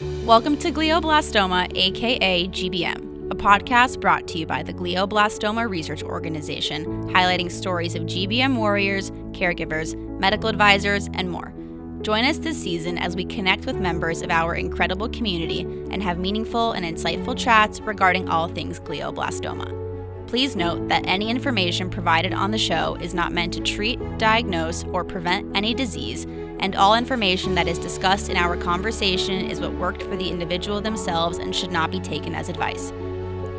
Welcome to Glioblastoma, aka GBM, a podcast brought to you by the Glioblastoma Research Organization, highlighting stories of GBM warriors, caregivers, medical advisors, and more. Join us this season as we connect with members of our incredible community and have meaningful and insightful chats regarding all things glioblastoma. Please note that any information provided on the show is not meant to treat, diagnose, or prevent any disease, and all information that is discussed in our conversation is what worked for the individual themselves and should not be taken as advice.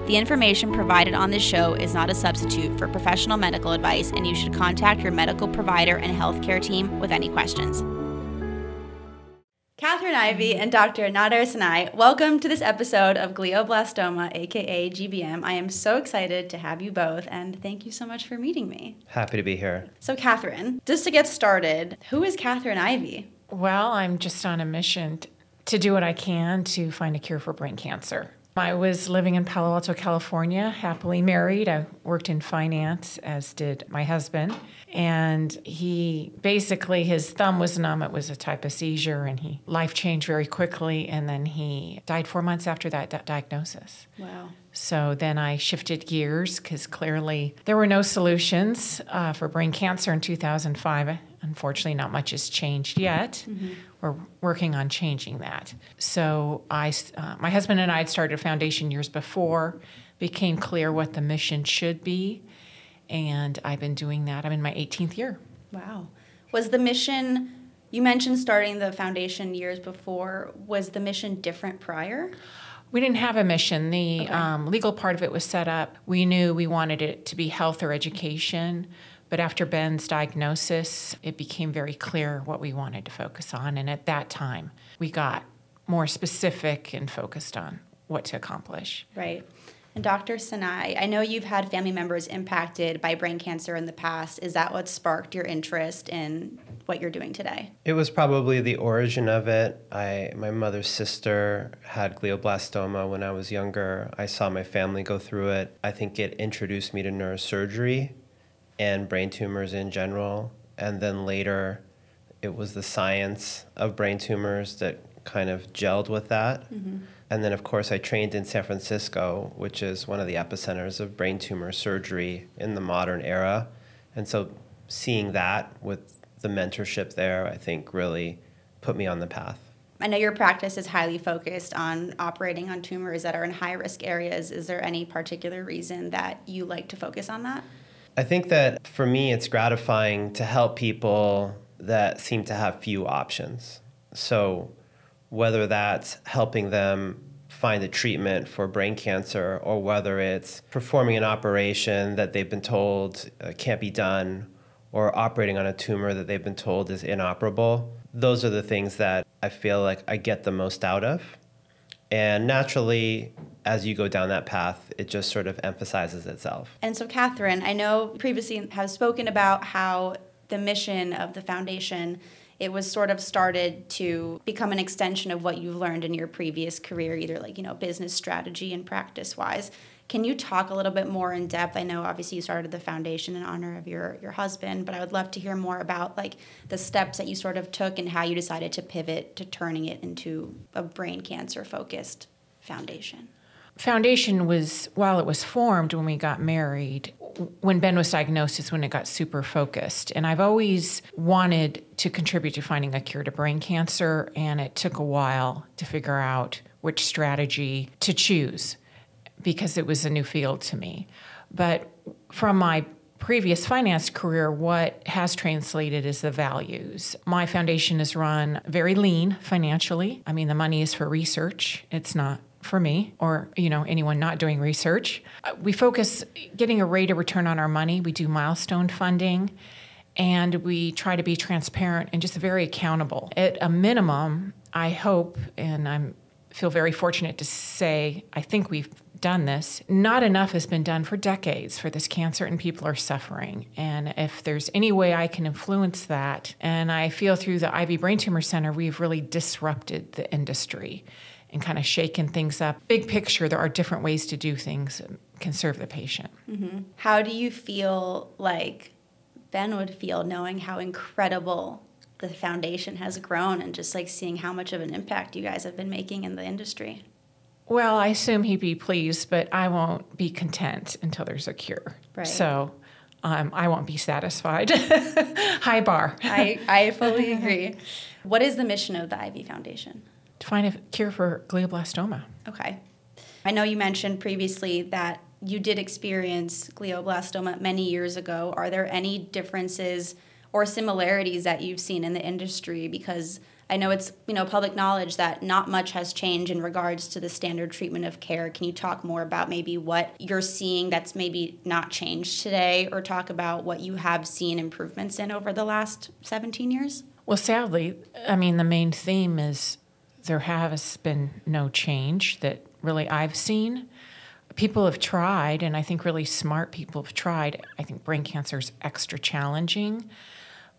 The information provided on this show is not a substitute for professional medical advice, and you should contact your medical provider and healthcare team with any questions. Catherine Ivy mm-hmm. and Dr. Nader Sanai, welcome to this episode of Glioblastoma, aka GBM. I am so excited to have you both, and thank you so much for meeting me. Happy to be here. So, Catherine, just to get started, who is Catherine Ivy? Well, I'm just on a mission to do what I can to find a cure for brain cancer. I was living in Palo Alto, California, happily married. I worked in finance, as did my husband. And he basically, his thumb was numb. It was a type of seizure, and he life changed very quickly. And then he died four months after that di- diagnosis. Wow. So then I shifted gears because clearly there were no solutions uh, for brain cancer in 2005. Unfortunately, not much has changed yet. Mm-hmm. We're working on changing that. So I, uh, my husband and I had started a foundation years before. Became clear what the mission should be, and I've been doing that. I'm in my 18th year. Wow. Was the mission? You mentioned starting the foundation years before. Was the mission different prior? We didn't have a mission. The okay. um, legal part of it was set up. We knew we wanted it to be health or education. But after Ben's diagnosis, it became very clear what we wanted to focus on. And at that time, we got more specific and focused on what to accomplish. Right. And Dr. Sanai, I know you've had family members impacted by brain cancer in the past. Is that what sparked your interest in what you're doing today? It was probably the origin of it. I my mother's sister had glioblastoma when I was younger. I saw my family go through it. I think it introduced me to neurosurgery and brain tumors in general. And then later it was the science of brain tumors that kind of gelled with that. Mm-hmm. And then, of course, I trained in San Francisco, which is one of the epicenters of brain tumor surgery in the modern era. And so, seeing that with the mentorship there, I think really put me on the path. I know your practice is highly focused on operating on tumors that are in high risk areas. Is there any particular reason that you like to focus on that? I think that for me, it's gratifying to help people that seem to have few options. So, whether that's helping them find a treatment for brain cancer or whether it's performing an operation that they've been told uh, can't be done or operating on a tumor that they've been told is inoperable. Those are the things that I feel like I get the most out of. And naturally, as you go down that path, it just sort of emphasizes itself. And so, Catherine, I know previously have spoken about how the mission of the foundation it was sort of started to become an extension of what you've learned in your previous career, either like, you know, business strategy and practice wise. Can you talk a little bit more in depth? I know obviously you started the foundation in honor of your, your husband, but I would love to hear more about like the steps that you sort of took and how you decided to pivot to turning it into a brain cancer focused foundation. Foundation was while it was formed when we got married, when Ben was diagnosed is when it got super focused. And I've always wanted to contribute to finding a cure to brain cancer, and it took a while to figure out which strategy to choose because it was a new field to me. But from my previous finance career, what has translated is the values. My foundation is run very lean financially. I mean, the money is for research, it's not for me or you know anyone not doing research we focus getting a rate of return on our money we do milestone funding and we try to be transparent and just very accountable at a minimum i hope and i'm feel very fortunate to say i think we've done this not enough has been done for decades for this cancer and people are suffering and if there's any way i can influence that and i feel through the ivy brain tumor center we've really disrupted the industry and kind of shaking things up. Big picture, there are different ways to do things that can serve the patient. Mm-hmm. How do you feel like Ben would feel knowing how incredible the foundation has grown and just like seeing how much of an impact you guys have been making in the industry. Well, I assume he'd be pleased, but I won't be content until there's a cure. Right. So um, I won't be satisfied. High bar. I, I fully agree. What is the mission of the Ivy Foundation? To find a cure for glioblastoma. Okay. I know you mentioned previously that you did experience glioblastoma many years ago. Are there any differences or similarities that you've seen in the industry? Because I know it's you know public knowledge that not much has changed in regards to the standard treatment of care. Can you talk more about maybe what you're seeing that's maybe not changed today, or talk about what you have seen improvements in over the last 17 years? Well, sadly, I mean the main theme is there has been no change that really I've seen. People have tried, and I think really smart people have tried. I think brain cancer is extra challenging.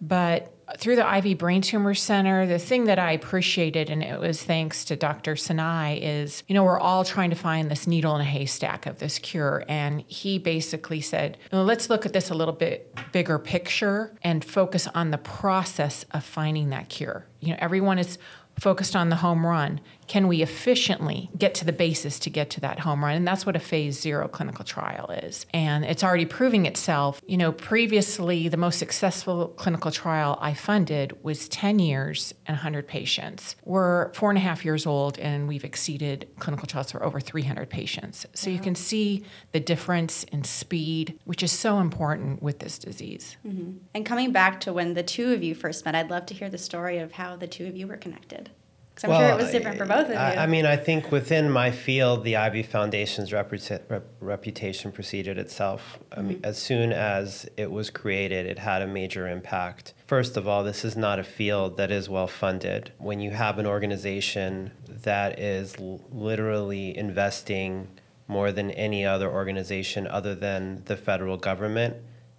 But through the Ivy Brain Tumor Center, the thing that I appreciated, and it was thanks to Dr. Sanai, is you know, we're all trying to find this needle in a haystack of this cure. And he basically said, well, let's look at this a little bit bigger picture and focus on the process of finding that cure. You know, everyone is focused on the home run. Can we efficiently get to the basis to get to that home run? And that's what a phase zero clinical trial is. And it's already proving itself. You know, previously, the most successful clinical trial I funded was 10 years and 100 patients. We're four and a half years old and we've exceeded clinical trials for over 300 patients. So you can see the difference in speed, which is so important with this disease. Mm-hmm. And coming back to when the two of you first met, I'd love to hear the story of how the two of you were connected. Because I'm well, sure it was different for both of you. I, I, mean, I think within my field, the Ivy Foundation's reputa- rep- reputation preceded itself. I mm-hmm. mean, as soon as it was created, it had a major impact. First of all, this is not a field that is well funded. When you have an organization that is l- literally investing more than any other organization other than the federal government,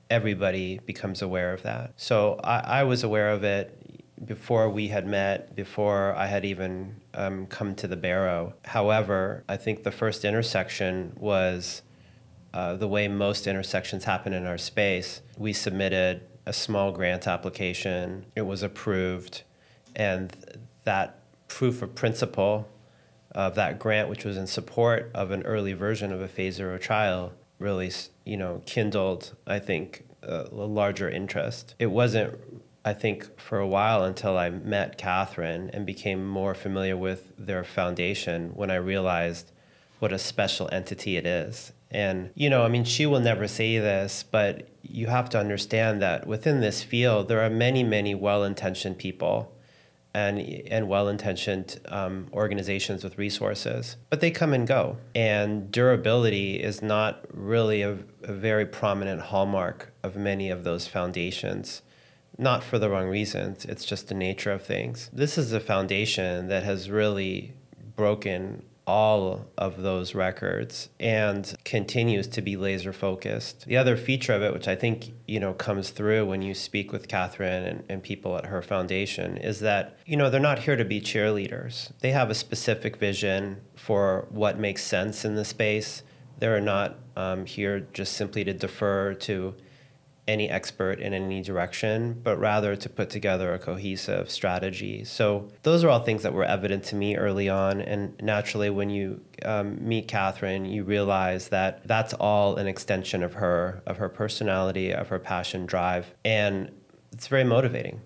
everybody becomes aware of that. So I, I was aware of it before we had met, before I had even um, come to the Barrow. However, I think the first intersection was uh, the way most intersections happen in our space. We submitted a small grant application, it was approved, and that proof of principle of that grant, which was in support of an early version of a phase zero trial, really, you know, kindled, I think, a larger interest. It wasn't I think, for a while until I met Catherine and became more familiar with their foundation when I realized what a special entity it is. And, you know, I mean, she will never say this, but you have to understand that within this field, there are many, many well intentioned people and, and well intentioned um, organizations with resources, but they come and go. And durability is not really a, a very prominent hallmark of many of those foundations not for the wrong reasons. It's just the nature of things. This is a foundation that has really broken all of those records and continues to be laser focused. The other feature of it, which I think you know comes through when you speak with Catherine and, and people at her foundation, is that you know they're not here to be cheerleaders. They have a specific vision for what makes sense in the space. They're not um, here just simply to defer to any expert in any direction, but rather to put together a cohesive strategy. So those are all things that were evident to me early on. And naturally, when you um, meet Catherine, you realize that that's all an extension of her, of her personality, of her passion, drive, and it's very motivating.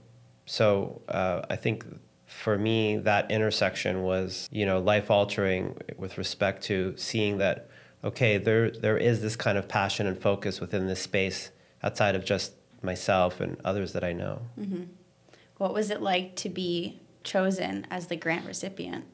So uh, I think for me, that intersection was, you know, life altering with respect to seeing that, okay, there there is this kind of passion and focus within this space outside of just myself and others that I know. Mm-hmm. What was it like to be chosen as the grant recipient?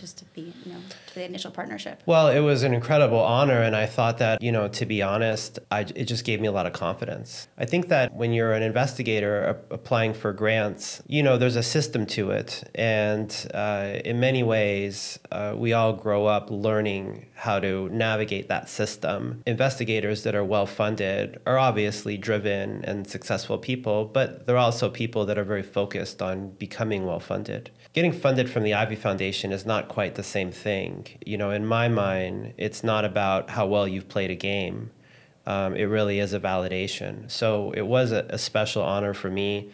Just to be, you know, to the initial partnership? Well, it was an incredible honor, and I thought that, you know, to be honest, I, it just gave me a lot of confidence. I think that when you're an investigator applying for grants, you know, there's a system to it, and uh, in many ways, uh, we all grow up learning how to navigate that system. Investigators that are well funded are obviously driven and successful people, but they're also people that are very focused on becoming well funded. Getting funded from the Ivy Foundation is not quite the same thing. You know, in my mind, it's not about how well you've played a game. Um, it really is a validation. So it was a, a special honor for me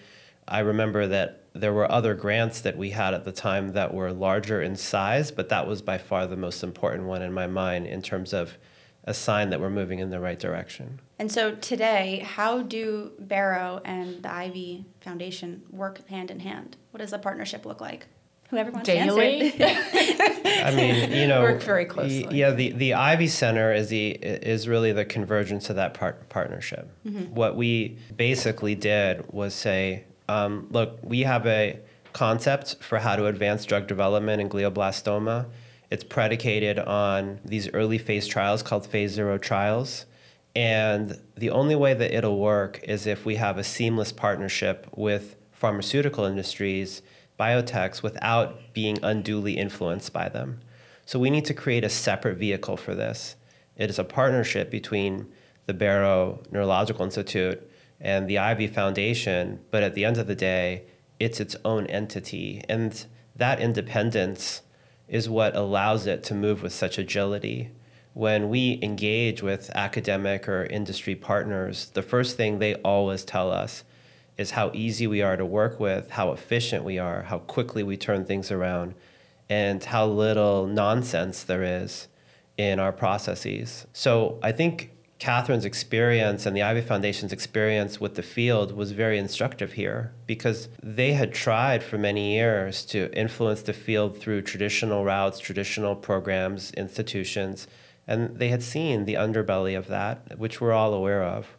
I remember that there were other grants that we had at the time that were larger in size, but that was by far the most important one in my mind in terms of a sign that we're moving in the right direction. And so today, how do Barrow and the Ivy Foundation work hand in hand? What does the partnership look like? Whoever wants Daily? to answer. I mean, you know, Work very closely. Yeah, the, the Ivy Center is the is really the convergence of that part, partnership. What we basically did was say, um, look, we have a concept for how to advance drug development in glioblastoma. It's predicated on these early phase trials called phase zero trials. And the only way that it'll work is if we have a seamless partnership with pharmaceutical industries, biotechs, without being unduly influenced by them. So we need to create a separate vehicle for this. It is a partnership between the Barrow Neurological Institute and the Ivy Foundation, but at the end of the day, it's its own entity. And that independence is what allows it to move with such agility. When we engage with academic or industry partners, the first thing they always tell us is how easy we are to work with, how efficient we are, how quickly we turn things around, and how little nonsense there is in our processes. So I think Catherine's experience and the Ivy Foundation's experience with the field was very instructive here because they had tried for many years to influence the field through traditional routes, traditional programs, institutions, and they had seen the underbelly of that, which we're all aware of,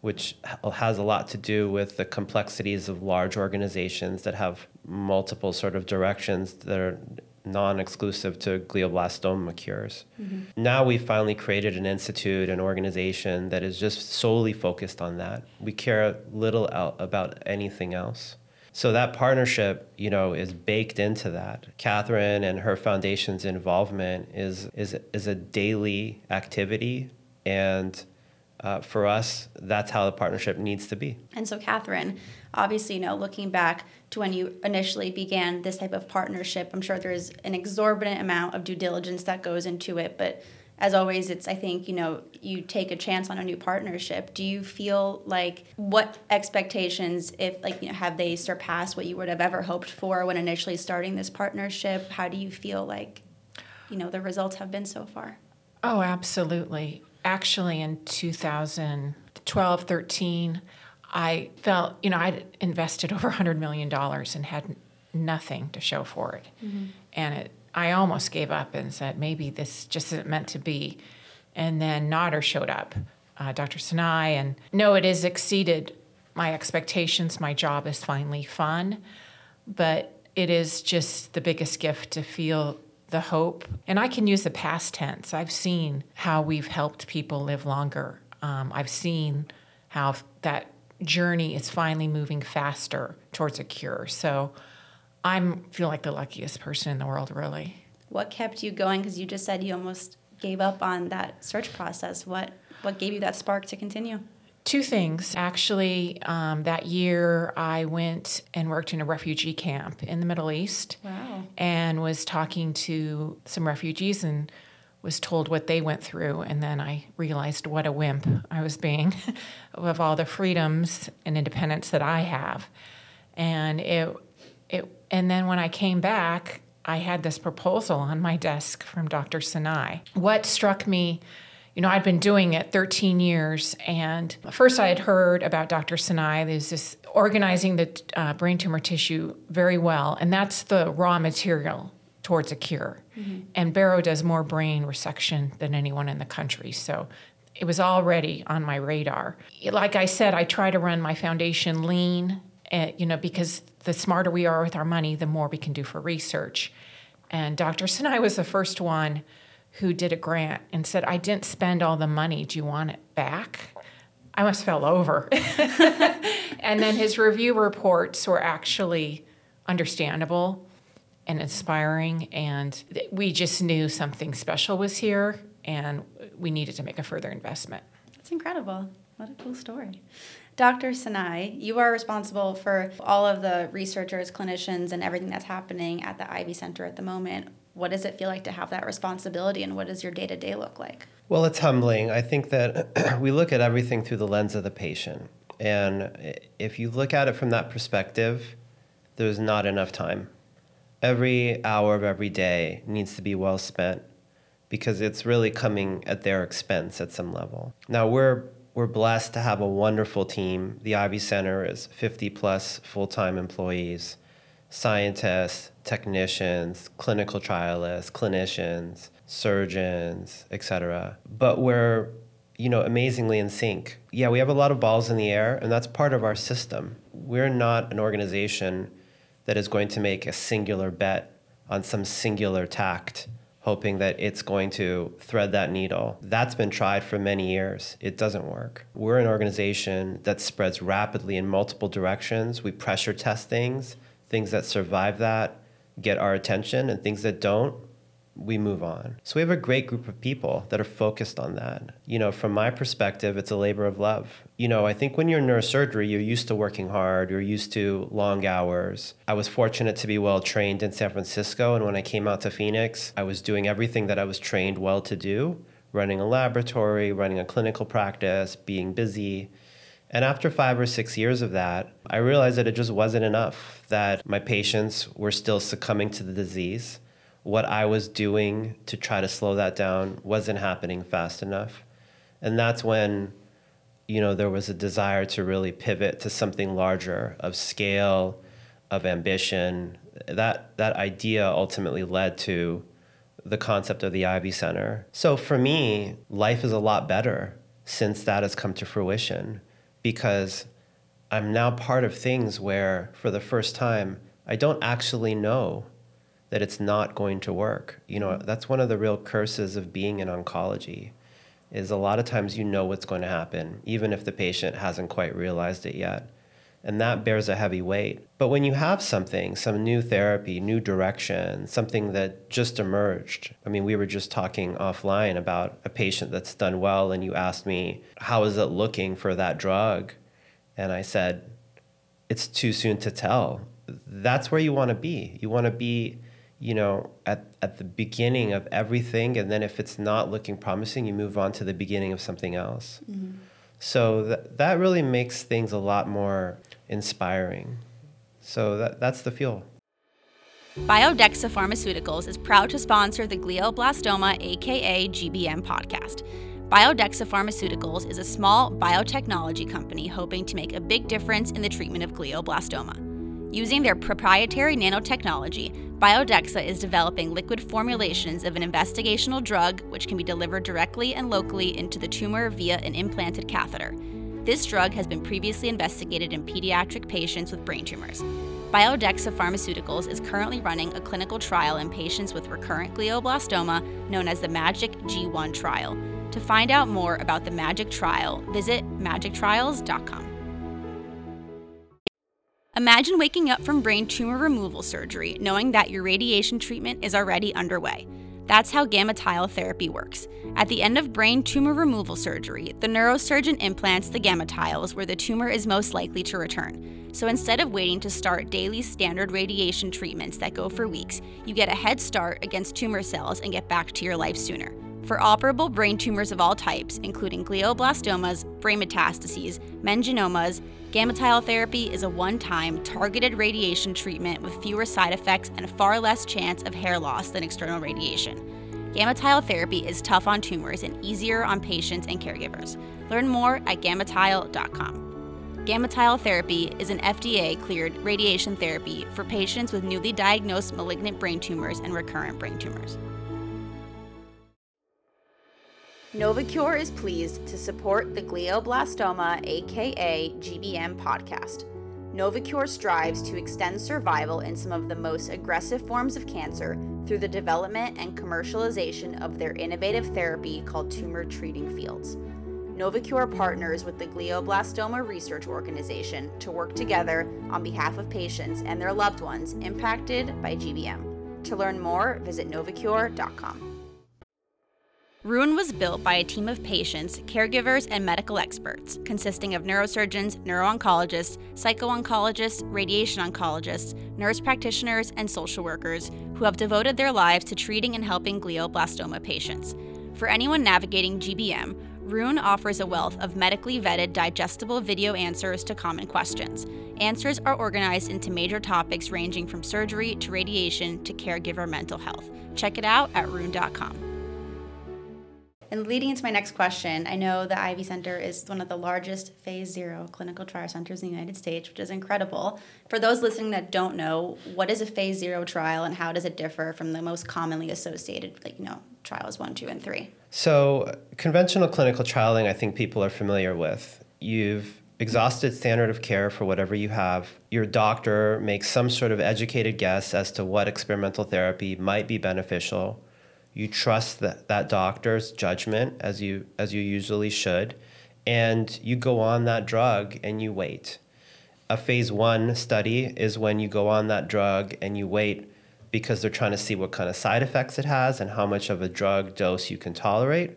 which has a lot to do with the complexities of large organizations that have multiple sort of directions that are non-exclusive to glioblastoma cures. Mm-hmm. Now we've finally created an institute, an organization that is just solely focused on that. We care little about anything else. So that partnership, you know, is baked into that. Catherine and her foundation's involvement is is is a daily activity, and uh, for us, that's how the partnership needs to be. And so, Catherine, obviously, you know, looking back to when you initially began this type of partnership, I'm sure there's an exorbitant amount of due diligence that goes into it. But as always, it's, I think, you know, you take a chance on a new partnership. Do you feel like what expectations, if, like, you know, have they surpassed what you would have ever hoped for when initially starting this partnership? How do you feel like, you know, the results have been so far? Oh, absolutely. Actually, in 2012, 13, I felt, you know, I'd invested over $100 million and had nothing to show for it. And it, I almost gave up and said, maybe this just isn't meant to be. And then Nader showed up, uh, Dr. Sanai, and no, it has exceeded my expectations. My job is finally fun, but it is just the biggest gift to feel the hope. And I can use the past tense. I've seen how we've helped people live longer. Um, I've seen how that journey is finally moving faster towards a cure. So I'm feel like the luckiest person in the world, really. What kept you going? Because you just said you almost gave up on that search process. What what gave you that spark to continue? Two things. Actually, um, that year I went and worked in a refugee camp in the Middle East Wow. and was talking to some refugees and was told what they went through. And then I realized what a wimp I was being of all the freedoms and independence that I have. And it, it, and then when I came back, I had this proposal on my desk from Dr. Sanai. What struck me you know, I'd been doing it 13 years, and first I had heard about Dr. Sanai. There's this organizing the uh, brain tumor tissue very well, and that's the raw material towards a cure. And Barrow does more brain resection than anyone in the country, so it was already on my radar. Like I said, I try to run my foundation lean, uh, you know, because the smarter we are with our money, the more we can do for research. And Dr. Sanai was the first one who did a grant and said, I didn't spend all the money. Do you want it back? I almost fell over. and then his review reports were actually understandable and inspiring. And we just knew something special was here and we needed to make a further investment. That's incredible. What a cool story. Dr. Sanai, you are responsible for all of the researchers, clinicians, and everything that's happening at the Ivy Center at the moment. What does it feel like to have that responsibility, and what does your day to day look like? Well, it's humbling. I think that we look at everything through the lens of the patient. And if you look at it from that perspective, there's not enough time. Every hour of every day needs to be well spent because it's really coming at their expense at some level. Now, we're we're blessed to have a wonderful team. The Ivy Center is 50 plus full time employees, scientists, technicians, clinical trialists, clinicians, surgeons, etc. But we're you know, amazingly in sync. Yeah, we have a lot of balls in the air, and that's part of our system. We're not an organization that is going to make a singular bet on some singular tact, hoping that it's going to thread that needle. That's been tried for many years. It doesn't work. We're an organization that spreads rapidly in multiple directions. We pressure test things, things that survive that get our attention, and things that don't we move on. So we have a great group of people that are focused on that. You know, from my perspective, it's a labor of love. You know, I think when you're in neurosurgery, you're used to working hard, you're used to long hours. I was fortunate to be well trained in San Francisco, and when I came out to Phoenix, I was doing everything that I was trained well to do running a laboratory, running a clinical practice, being busy. And after five or six years of that, I realized that it just wasn't enough, that my patients were still succumbing to the disease what I was doing to try to slow that down wasn't happening fast enough. And that's when, you know, there was a desire to really pivot to something larger of scale, of ambition. That that idea ultimately led to the concept of the Ivy Center. So for me, life is a lot better since that has come to fruition because I'm now part of things where for the first time I don't actually know that it's not going to work. You know, that's one of the real curses of being in oncology is a lot of times you know what's going to happen even if the patient hasn't quite realized it yet. And that bears a heavy weight. But when you have something, some new therapy, new direction, something that just emerged. I mean, we were just talking offline about a patient that's done well and you asked me, "How is it looking for that drug?" And I said, "It's too soon to tell." That's where you want to be. You want to be you know, at, at the beginning of everything. And then if it's not looking promising, you move on to the beginning of something else. Mm-hmm. So that, that really makes things a lot more inspiring. So that, that's the fuel. Biodexa Pharmaceuticals is proud to sponsor the Glioblastoma, aka GBM podcast. Biodexa Pharmaceuticals is a small biotechnology company hoping to make a big difference in the treatment of glioblastoma. Using their proprietary nanotechnology, Biodexa is developing liquid formulations of an investigational drug which can be delivered directly and locally into the tumor via an implanted catheter. This drug has been previously investigated in pediatric patients with brain tumors. Biodexa Pharmaceuticals is currently running a clinical trial in patients with recurrent glioblastoma known as the MAGIC G1 trial. To find out more about the MAGIC trial, visit magictrials.com. Imagine waking up from brain tumor removal surgery knowing that your radiation treatment is already underway. That's how GammaTile therapy works. At the end of brain tumor removal surgery, the neurosurgeon implants the GammaTiles where the tumor is most likely to return. So instead of waiting to start daily standard radiation treatments that go for weeks, you get a head start against tumor cells and get back to your life sooner. For operable brain tumors of all types, including glioblastomas, brain metastases, meningiomas, GammaTile therapy is a one time, targeted radiation treatment with fewer side effects and a far less chance of hair loss than external radiation. GammaTile therapy is tough on tumors and easier on patients and caregivers. Learn more at gammatile.com. GammaTile therapy is an FDA cleared radiation therapy for patients with newly diagnosed malignant brain tumors and recurrent brain tumors. Novocure is pleased to support the glioblastoma, aka GBM podcast. Novocure strives to extend survival in some of the most aggressive forms of cancer through the development and commercialization of their innovative therapy called Tumor Treating Fields. Novocure partners with the Glioblastoma Research Organization to work together on behalf of patients and their loved ones impacted by GBM. To learn more, visit novocure.com. Roon was built by a team of patients, caregivers, and medical experts, consisting of neurosurgeons, neuro-oncologists, psycho-oncologists, radiation oncologists, nurse practitioners, and social workers who have devoted their lives to treating and helping glioblastoma patients. For anyone navigating GBM, Roon offers a wealth of medically vetted, digestible video answers to common questions. Answers are organized into major topics ranging from surgery to radiation to caregiver mental health. Check it out at roon.com. And leading into my next question, I know the Ivy Center is one of the largest phase zero clinical trial centers in the United States, which is incredible. For those listening that don't know, what is a phase zero trial and how does it differ from the most commonly associated, like, you know, trials one, two, and three? So, conventional clinical trialing, I think people are familiar with. You've exhausted standard of care for whatever you have. Your doctor makes some sort of educated guess as to what experimental therapy might be beneficial you trust that, that doctor's judgment as you as you usually should and you go on that drug and you wait. A phase one study is when you go on that drug and you wait because they're trying to see what kind of side effects it has and how much of a drug dose you can tolerate.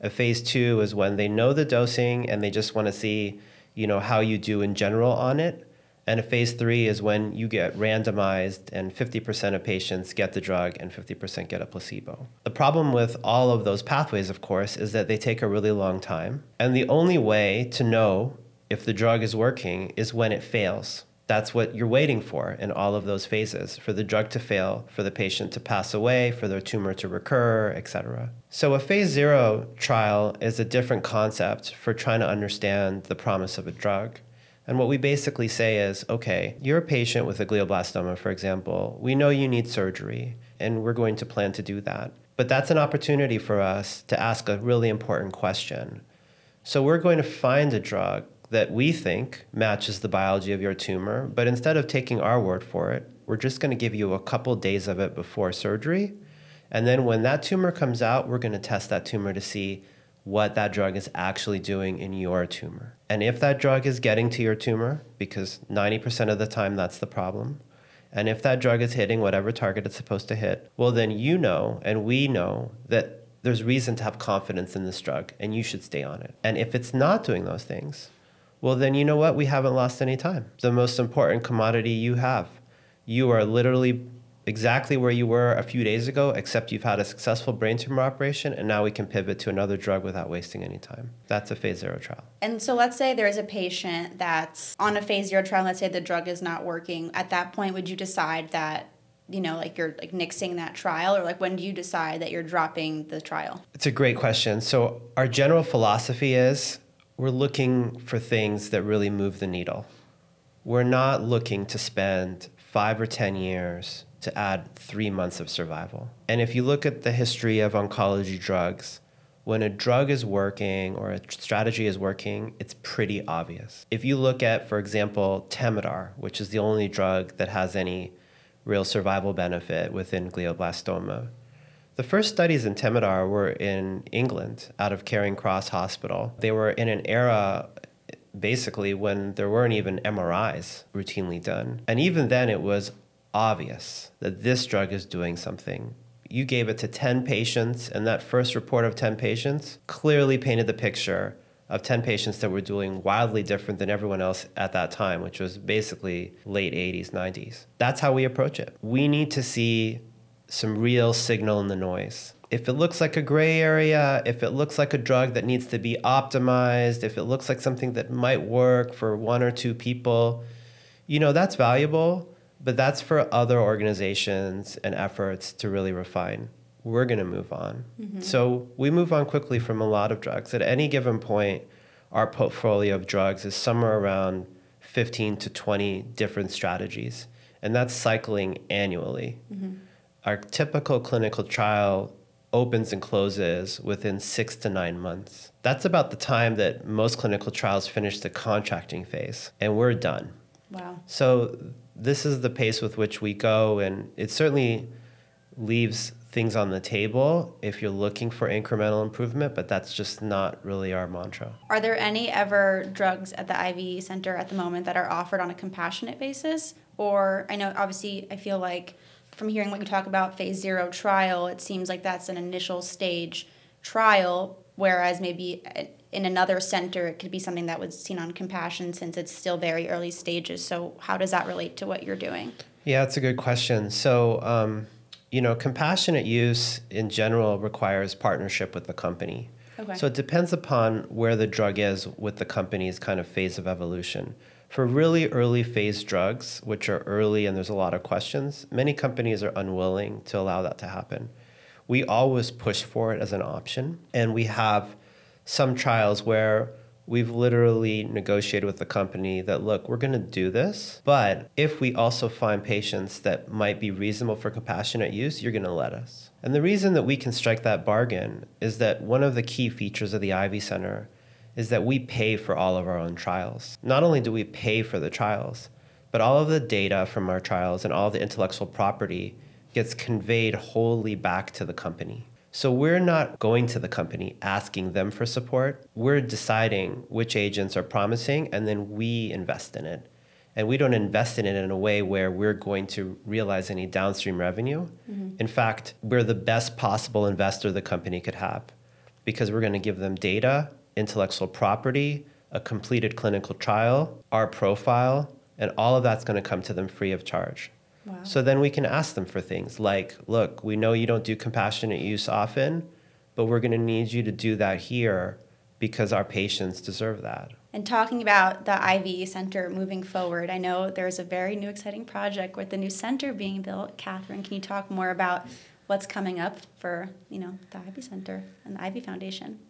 A phase two is when they know the dosing and they just want to see you know how you do in general on it and a phase three is when you get randomized and 50% of patients get the drug and 50% get a placebo. The problem with all of those pathways, of course, is that they take a really long time. And the only way to know if the drug is working is when it fails. That's what you're waiting for in all of those phases for the drug to fail, for the patient to pass away, for their tumor to recur, etc. So, a phase zero trial is a different concept for trying to understand the promise of a drug. And what we basically say is okay, you're a patient with a glioblastoma, for example. We know you need surgery, and we're going to plan to do that. But that's an opportunity for us to ask a really important question. So we're going to find a drug that we think matches the biology of your tumor, but instead of taking our word for it, we're just going to give you a couple days of it before surgery. And then when that tumor comes out, we're going to test that tumor to see what that drug is actually doing in your tumor. And if that drug is getting to your tumor, because 90% of the time that's the problem, and if that drug is hitting whatever target it's supposed to hit, well, then you know and we know that there's reason to have confidence in this drug and you should stay on it. And if it's not doing those things, well, then you know what? We haven't lost any time. The most important commodity you have. You are literally exactly where you were a few days ago, except you've had a successful brain tumor operation, and now we can pivot to another drug without wasting any time. That's a phase zero trial. And so let's say there is a patient that's on a phase zero trial, let's say the drug is not working. At that point, would you decide that? You know, like you're like nixing that trial, or like when do you decide that you're dropping the trial? It's a great question. So, our general philosophy is we're looking for things that really move the needle. We're not looking to spend five or 10 years to add three months of survival. And if you look at the history of oncology drugs, when a drug is working or a strategy is working, it's pretty obvious. If you look at, for example, Temodar, which is the only drug that has any real survival benefit within glioblastoma, the first studies in Temodar were in England out of Charing Cross Hospital. They were in an era basically when there weren't even MRIs routinely done. And even then, it was obvious that this drug is doing something. You gave it to 10 patients, and that first report of 10 patients clearly painted the picture of 10 patients that were doing wildly different than everyone else at that time, which was basically late 80s, 90s. That's how we approach it. We need to see some real signal in the noise. If it looks like a gray area, if it looks like a drug that needs to be optimized, if it looks like something that might work for one or two people, you know, that's valuable but that's for other organizations and efforts to really refine. We're going to move on. Mm-hmm. So we move on quickly from a lot of drugs. At any given point, our portfolio of drugs is somewhere around 15 to 20 different strategies, and that's cycling annually. Mm-hmm. Our typical clinical trial opens and closes within six to nine months. That's about the time that most clinical trials finish the contracting phase, and we're done. Wow. So this is the pace with which we go, and it certainly leaves things on the table if you're looking for incremental improvement, but that's just not really our mantra. Are there any ever drugs at the Ivy Center at the moment that are offered on a compassionate basis? Or I know obviously I feel like from hearing what you talk about phase zero trial, it seems like that's an initial stage trial, whereas maybe eh, in another center, it could be something that was seen on compassion since it's still very early stages. So, how does that relate to what you're doing? Yeah, that's a good question. So, um, you know, compassionate use in general requires partnership with the company. Okay. So it depends upon where the drug is with the company's kind of phase of evolution. For really early phase drugs, which are early and there's a lot of questions, many companies are unwilling to allow that to happen. We always push for it as an option, and we have some trials where we've literally negotiated with the company that look, we're going to do this, but if we also find patients that might be reasonable for compassionate use, you're going to let us. And the reason that we can strike that bargain is that one of the key features of the Ivy Center is that we pay for all of our own trials. Not only do we pay for the trials, but all of the data from our trials and all the intellectual property gets conveyed wholly back to the company. So we're not going to the company asking them for support. We're deciding which agents are promising and then we invest in it. And we don't invest in it in a way where we're going to realize any downstream revenue. Mm-hmm. In fact, we're the best possible investor the company could have because we're going to give them data, intellectual property, a completed clinical trial, our profile, and all of that's going to come to them free of charge. Wow. So then we can ask them for things like, look, we know you don't do compassionate use often, but we're going to need you to do that here because our patients deserve that. And talking about the Ivy Center moving forward, I know there's a very new exciting project with the new center being built. Catherine, can you talk more about what's coming up for you know the Ivy Center and the Ivy Foundation?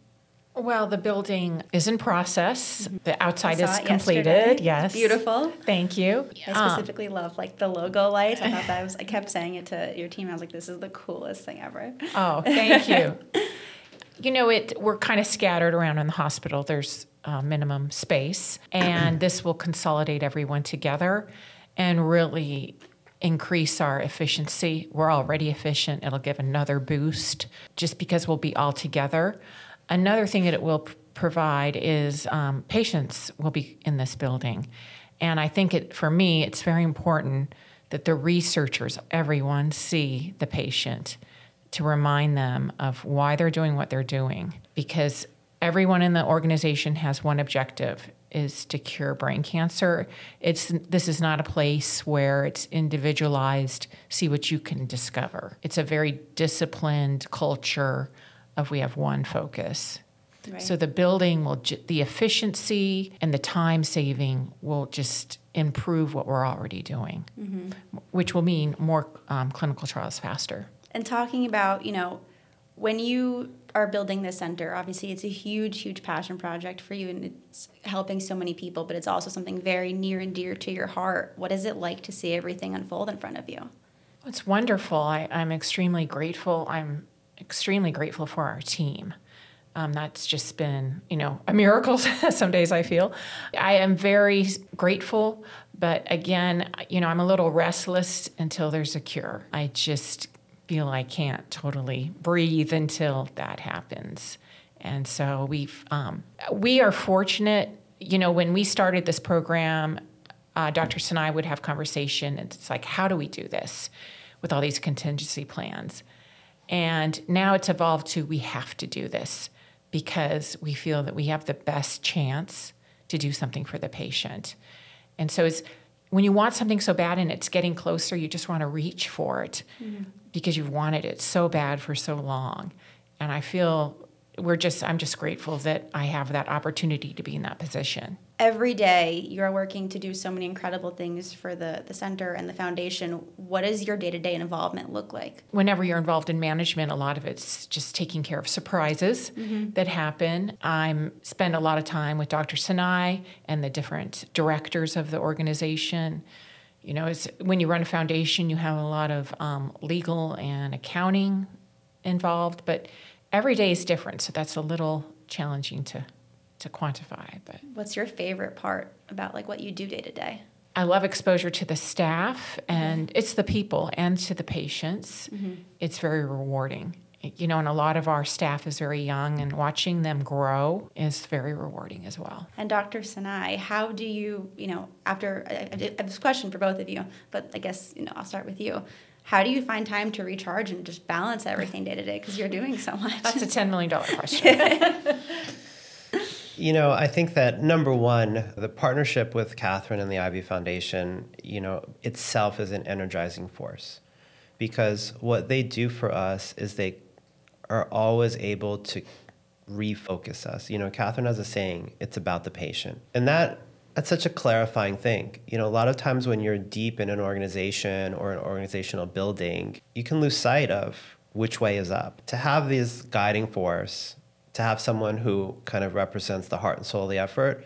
Well, the building is in process. The outside Mm-hmm. Is completed. yesterday. Yes. Beautiful. Thank you. I Um, specifically love like the logo lights. I thought that was. I kept saying it to your team. I was like, "This is the coolest thing ever." Oh, thank you. you know, it we're kind of scattered around in the hospital. There's uh, minimum space, and this will consolidate everyone together and really increase our efficiency. We're already efficient. It'll give another boost just because we'll be all together. Another thing that it will provide is um, patients will be in this building, and I think it for me it's very important that the researchers, everyone, see the patient to remind them of why they're doing what they're doing. Because everyone in the organization has one objective is to cure brain cancer. It's this is not a place where it's individualized see what you can discover. It's a very disciplined culture of we have one focus Right. so the building will ju- the efficiency and the time saving will just improve what we're already doing which will mean more um, clinical trials faster and talking about you know when you are building this center obviously it's a huge huge passion project for you and it's helping so many people but it's also something very near and dear to your heart what is it like to see everything unfold in front of you It's wonderful. I, I'm extremely grateful. I'm extremely grateful for our team. Um, that's just been, you know, a miracle. Some days I feel. I am very grateful, but again, you know, I'm a little restless until there's a cure. I just feel I can't totally breathe until that happens. And so we've, um, we are fortunate. You know, when we started this program, uh, Dr. Sanai would have conversation. And it's like, how do we do this with all these contingency plans? And now it's evolved to we have to do this because we feel that we have the best chance to do something for the patient. And so it's when you want something so bad and it's getting closer, you just want to reach for it mm-hmm. because you've wanted it so bad for so long. And I feel we're just I'm just grateful that I have that opportunity to be in that position. Every day you're working to do so many incredible things for the, the center and the foundation what does your day-to-day involvement look like whenever you're involved in management, a lot of it's just taking care of surprises that happen. I'm spend a lot of time with Dr. Sanai and the different directors of the organization. You know, it's when you run a foundation, you have a lot of um, legal and accounting involved, but every day is different, so that's a little challenging to to quantify. But what's your favorite part about like what you do day to day I love exposure to the staff and mm-hmm. it's the people and to the patients. Mm-hmm. It's very rewarding. You know, and a lot of our staff is very young and watching them grow is very rewarding as well. And Dr. Sanai, how do you, you know, after I I have this question for both of you, but I guess you know I'll start with you. How do you find time to recharge and just balance everything day to day because you're doing so much? That's a $10 million question. You know, I think that number one, the partnership with Catherine and the Ivy Foundation, you know, itself is an energizing force because what they do for us is they are always able to refocus us. You know, Catherine has a saying, it's about the patient. And that that's such a clarifying thing. You know, a lot of times when you're deep in an organization or an organizational building, you can lose sight of which way is up. To have this guiding force, to have someone who kind of represents the heart and soul of the effort,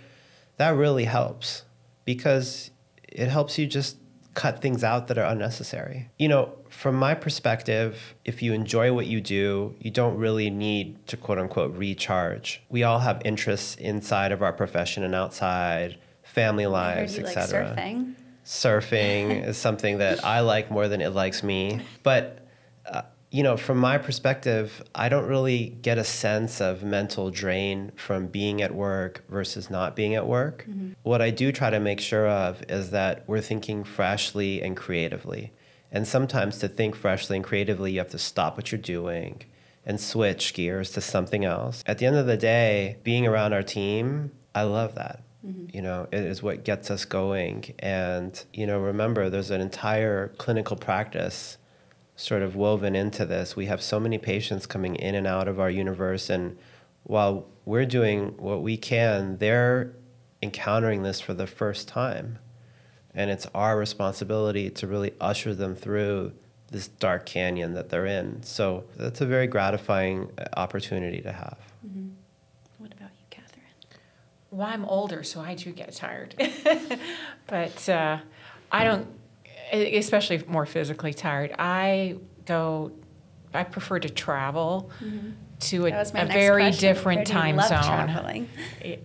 that really helps because it helps you just cut things out that are unnecessary. You know, from my perspective, if you enjoy what you do, you don't really need to quote unquote recharge. We all have interests inside of our profession and outside family lives, etc. Like surfing. Surfing is something that I like more than it likes me. But uh, you know, from my perspective, I don't really get a sense of mental drain from being at work versus not being at work. Mm-hmm. What I do try to make sure of is that we're thinking freshly and creatively. And sometimes to think freshly and creatively, you have to stop what you're doing and switch gears to something else. At the end of the day, being around our team, I love that. Mm-hmm. You know, it is what gets us going. And, you know, remember, there's an entire clinical practice sort of woven into this. We have so many patients coming in and out of our universe. And while we're doing what we can, they're encountering this for the first time. And it's our responsibility to really usher them through this dark canyon that they're in. So that's a very gratifying uh, opportunity to have. Mm-hmm. What about you, Catherine? Well, I'm older, so I do get tired. but uh, I don't, especially more physically tired. I go, I prefer to travel. Mm-hmm. To a, a very question. different time zone. Traveling?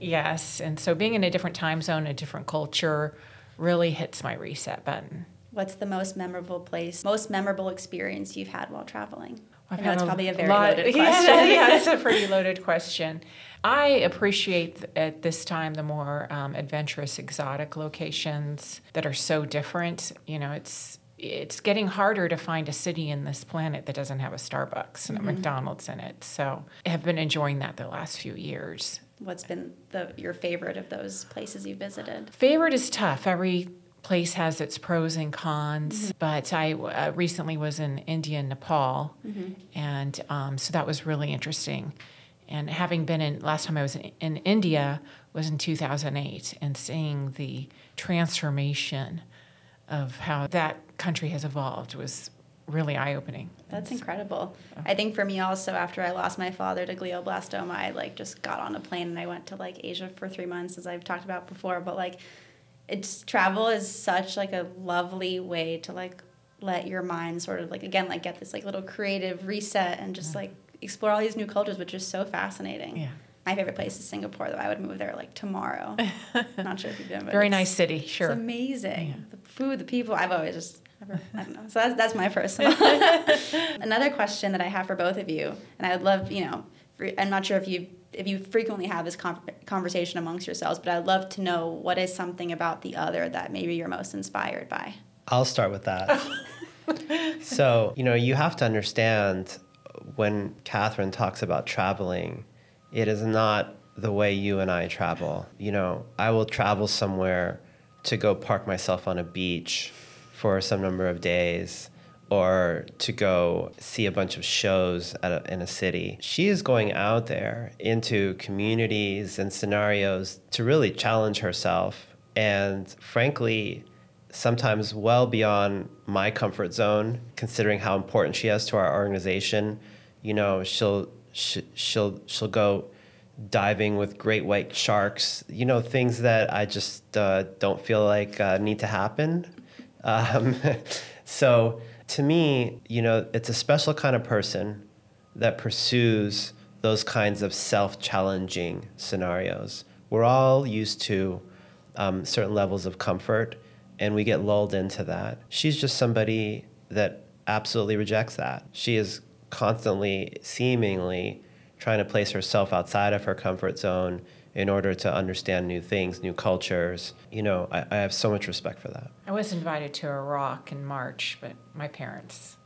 Yes. And so being in a different time zone, a different culture, really hits my reset button. What's the most memorable place, most memorable experience you've had while traveling? I've I know it's probably a very lot, loaded question. Yeah, yeah, it's a pretty loaded question. I appreciate at this time the more um, adventurous, exotic locations that are so different. You know, it's it's getting harder to find a city in this planet that doesn't have a Starbucks and mm-hmm. a McDonald's in it. So I have been enjoying that the last few years. What's been the your favorite of those places you visited? Favorite is tough. Every place has its pros and cons. Mm-hmm. But I uh, recently was in India and Nepal, mm-hmm. and um, so that was really interesting. And having been in last time I was in, in India was in 2008, and seeing the transformation of how that country has evolved was really eye opening. That's incredible. I think for me also after I lost my father to glioblastoma, I like just got on a plane and I went to like Asia for three months as I've talked about before. But like it's travel is such like a lovely way to like let your mind sort of like again like get this like little creative reset and just yeah. like explore all these new cultures, which is so fascinating. Yeah. My favorite place is Singapore, though. I would move there like tomorrow. not sure if you've been. But Very nice city, sure. It's amazing. Yeah. The food, the people. I've always just Never, I don't know. So that's that's my personal. Another question that I have for both of you, and I would love, you know, I'm not sure if you if you frequently have this conversation amongst yourselves, but I'd love to know what is something about the other that maybe you're most inspired by. I'll start with that. so you know, you have to understand when Catherine talks about traveling, it is not the way you and I travel. You know, I will travel somewhere to go park myself on a beach for some number of days or to go see a bunch of shows a, in a city. She is going out there into communities and scenarios to really challenge herself. And frankly, sometimes well beyond my comfort zone, considering how important she is to our organization. You know, she'll she'll she'll go diving with great white sharks. You know, things that I just uh, don't feel like uh, need to happen. Um, so to me, you know, it's a special kind of person that pursues those kinds of self-challenging scenarios. We're all used to um, certain levels of comfort, and we get lulled into that. She's just somebody that absolutely rejects that. She is constantly, seemingly, trying to place herself outside of her comfort zone in order to understand new things, new cultures. You know, I, I have so much respect for that. I was invited to Iraq in March, but my parents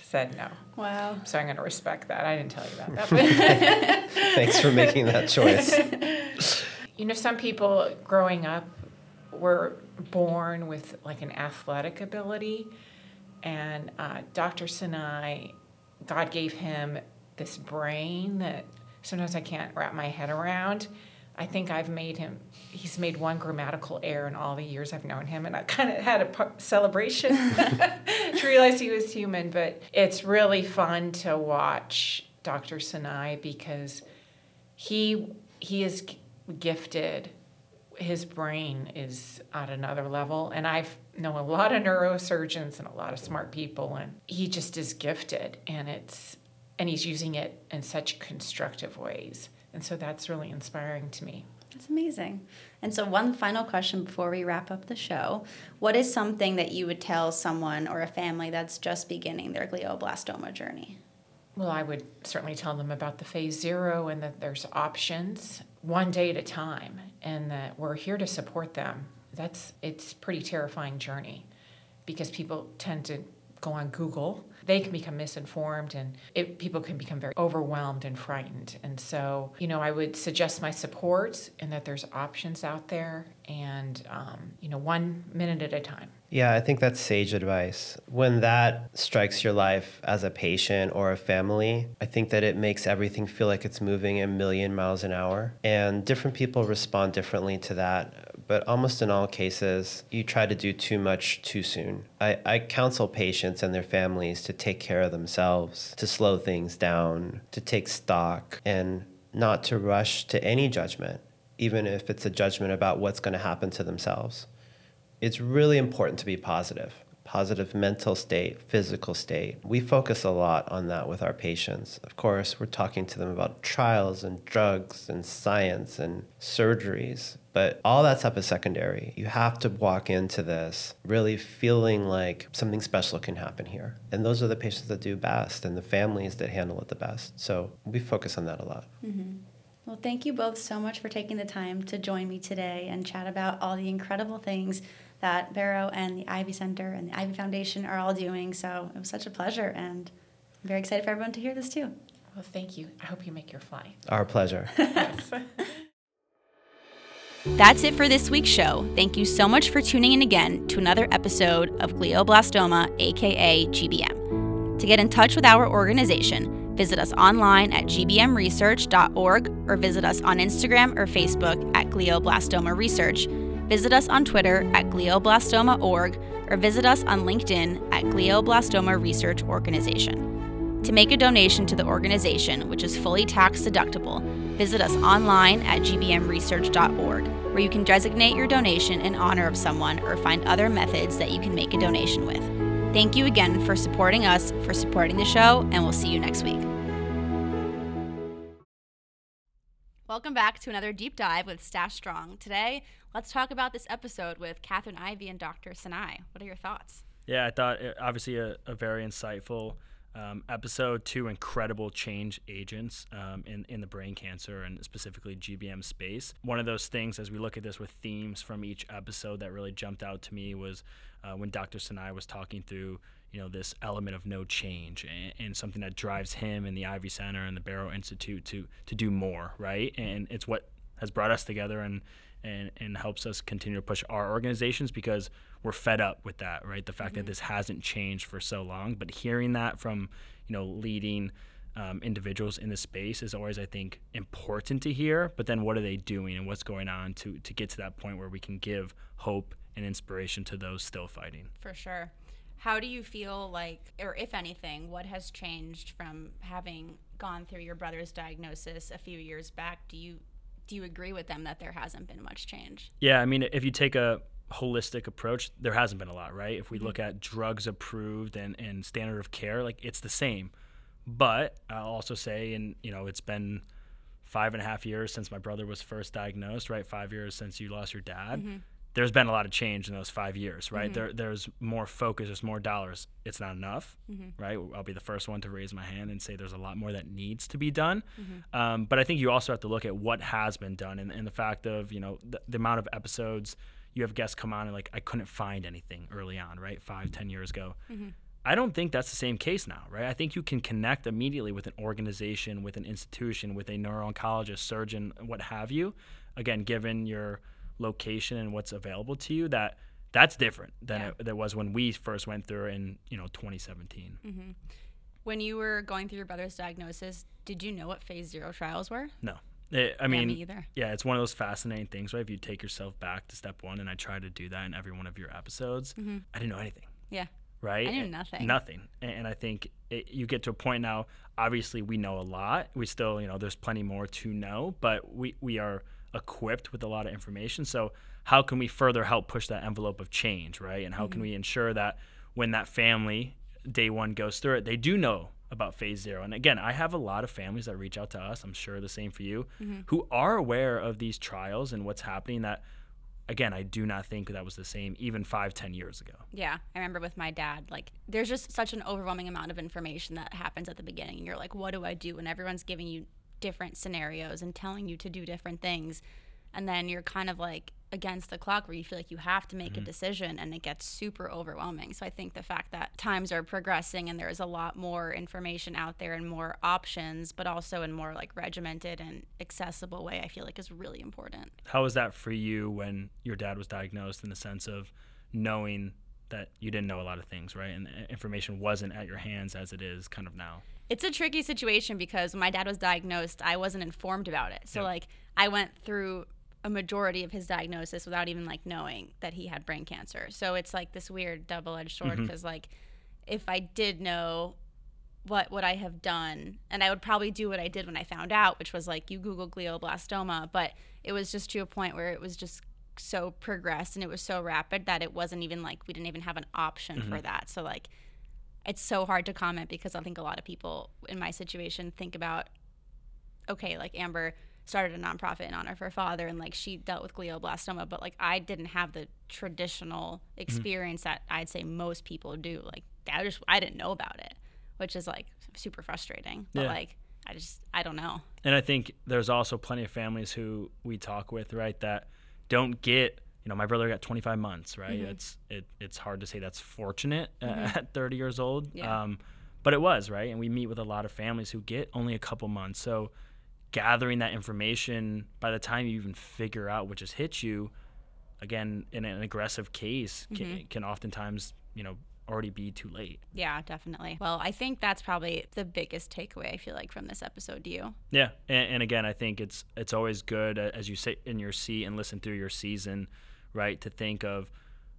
said no. Wow. So I'm going to respect that. I didn't tell you about that. Thanks for making that choice. you know, some people growing up were born with like an athletic ability, and uh, Dr. Sanai, God gave him this brain that sometimes I can't wrap my head around. I think I've made him, he's made one grammatical error in all the years I've known him, and I kind of had a celebration to realize he was human. But it's really fun to watch Dr. Sanai because he he is gifted. His brain is at another level, and I've known a lot of neurosurgeons and a lot of smart people, and he just is gifted, and it's and he's using it in such constructive ways and so that's really inspiring to me. That's amazing. And so, one final question before we wrap up the show What is something that you would tell someone or a family that's just beginning their glioblastoma journey? Well, I would certainly tell them about the phase zero and that there's options one day at a time and that we're here to support them. That's it's pretty terrifying journey because people tend to go on Google they can become misinformed and it, people can become very overwhelmed and frightened. And so, you know, I would suggest my support and that there's options out there and, um, you know, one minute at a time. Yeah, I think that's sage advice. When that strikes your life as a patient or a family, I think that it makes everything feel like it's moving a million miles an hour. And different people respond differently to that but almost in all cases, you try to do too much too soon. I, I counsel patients and their families to take care of themselves, to slow things down, to take stock, and not to rush to any judgment, even if it's a judgment about what's going to happen to themselves. It's really important to be positive positive mental state, physical state. We focus a lot on that with our patients. Of course, we're talking to them about trials and drugs and science and surgeries, but all that stuff is secondary. You have to walk into this really feeling like something special can happen here. And those are the patients that do best and the families that handle it the best. So we focus on that a lot. Mm-hmm. Well, thank you both so much for taking the time to join me today and chat about all the incredible things that Barrow and the Ivy Center and the Ivy Foundation are all doing. So it was such a pleasure, and I'm very excited for everyone to hear this too. Well, thank you. I hope you make your fly. Our pleasure. yes. That's it for this week's show. Thank you so much for tuning in again to another episode of Glioblastoma, aka GBM. To get in touch with our organization, visit us online at gbmresearch.org or visit us on Instagram or Facebook at Glioblastoma Research Visit us on Twitter at glioblastoma.org or visit us on LinkedIn at Glioblastoma Research Organization. To make a donation to the organization, which is fully tax deductible, visit us online at gbmresearch.org, where you can designate your donation in honor of someone or find other methods that you can make a donation with. Thank you again for supporting us, for supporting the show, and we'll see you next week. Welcome back to another deep dive with StacheStrong. Today, let's talk about this episode with Catherine Ivy and Dr. Sanai. What are your thoughts? Yeah, I thought it, obviously a, a, very insightful um, episode. Two incredible change agents um, in in the brain cancer and specifically GBM space. One of those things, as we look at this with themes from each episode, that really jumped out to me was uh, when Dr. Sanai was talking through you know this element of no change and, and, something that drives him and the Ivy Center and the Barrow Institute to to do more, right? And it's what has brought us together and and and helps us continue to push our organizations because we're fed up with that, right? The fact mm-hmm. that this hasn't changed for so long, but hearing that from you know leading um, individuals in the space is always, I think, important to hear. But then, what are they doing, and what's going on to to get to that point where we can give hope and inspiration to those still fighting? For sure. How do you feel like, or if anything, what has changed from having gone through your brother's diagnosis a few years back? Do you do you agree with them that there hasn't been much change? Yeah, I mean, if you take a holistic approach, there hasn't been a lot, right? If we mm-hmm. look at drugs approved and, and standard of care, like it's the same. But I'll also say, and you know, it's been five and a half years since my brother was first diagnosed, right? Five years since you lost your dad. Mm-hmm there's been a lot of change in those five years, right? Mm-hmm. There, there's more focus, there's more dollars. It's not enough, mm-hmm. right? I'll be the first one to raise my hand and say there's a lot more that needs to be done. Mm-hmm. Um, but I think you also have to look at what has been done and, and the fact of, you know, the, the, amount of episodes you have guests come on and like, I couldn't find anything early on, right? Five, ten years ago. Mm-hmm. I don't think that's the same case now, right? I think you can connect immediately with an organization, with an institution, with a neuro-oncologist, surgeon, what have you. Again, given your location and what's available to you that that's different than yeah. it, it, was when we first went through in you know 2017 mm-hmm. When you were going through your brother's diagnosis, did you know what phase zero trials were? No. It, I mean, me either. yeah, it's one of those fascinating things, right? If you take yourself back to step one, and I try to do that in every one of your episodes, I didn't know anything, Yeah. right? Mm-hmm. I knew And- nothing. Nothing. And, and I think it, you get to a point now, obviously, we know a lot. We still, you know, there's plenty more to know, but we, we are equipped with a lot of information. So, how can we further help push that envelope of change, right? And how Mm-hmm. can we ensure that when that family, day one, goes through it, they do know about phase zero. And again, I have a lot of families that reach out to us, I'm sure the same for you, Mm-hmm. who are aware of these trials and what's happening that again i do not think that was the same even five ten years ago Yeah, I remember with my dad, like, there's just such an overwhelming amount of information that happens at the beginning. And you're like, what do I do? And everyone's giving you different scenarios and telling you to do different things. And then you're kind of like against the clock where you feel like you have to make a mm-hmm. decision and it gets super overwhelming. So I think the fact that times are progressing and there's a lot more information out there and more options, but also in more like regimented and accessible way, I feel like is really important. how was that for you when your dad was diagnosed in the sense of knowing that you didn't know a lot of things right and uh, information wasn't at your hands as it is kind of now It's a tricky situation because when my dad was diagnosed, I wasn't informed about it. So Yep. like I went through a majority of his diagnosis without even like knowing that he had brain cancer. So it's like this weird double-edged sword mm-hmm. because like if I did know what would I have done and I would probably do what I did when I found out, which was like you Google glioblastoma, but it was just to a point where it was just so progressed and it was so rapid that it wasn't even like we didn't even have an option for mm-hmm. that. So like it's so hard to comment because I think a lot of people in my situation think about, okay, like Amber started a nonprofit in honor of her father and like she dealt with glioblastoma, but like I didn't have the traditional mm-hmm. experience that I'd say most people do. Like I just I didn't know about it, which is like super frustrating. But Yeah. like I just I don't know. and i think there's also plenty of families who we talk with right that don't get you know my brother got 25 months right it's it, it's hard to say that's fortunate uh, at 30 years old Yeah. um, but it was right and we meet with a lot of families who get only a couple months so gathering that information by the time you even figure out what just hit you again in an aggressive case can, can oftentimes you know already be too late Yeah, definitely. Well, I think that's probably the biggest takeaway I feel like from this episode. Do you? Yeah, and, and again, I think it's it's always good uh, as you sit in your seat and listen through your season, right? To think of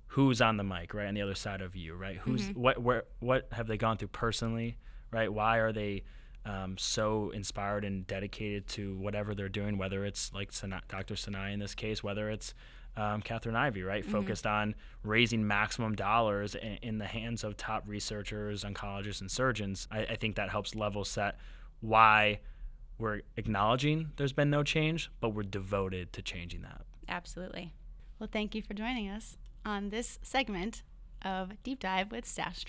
who's on the mic, right, on the other side of you, right? Who's what where what have they gone through personally, right? Why are they um, so inspired and dedicated to whatever they're doing, whether it's like Sana- Dr. Sanai in this case, whether it's um, Catherine Ivy, right? Focused on raising maximum dollars in, in the hands of top researchers, oncologists, and surgeons. I, I think that helps level set why we're acknowledging there's been no change, but we're devoted to changing that. Absolutely. Well, thank you for joining us on this segment of Deep Dive with Stash.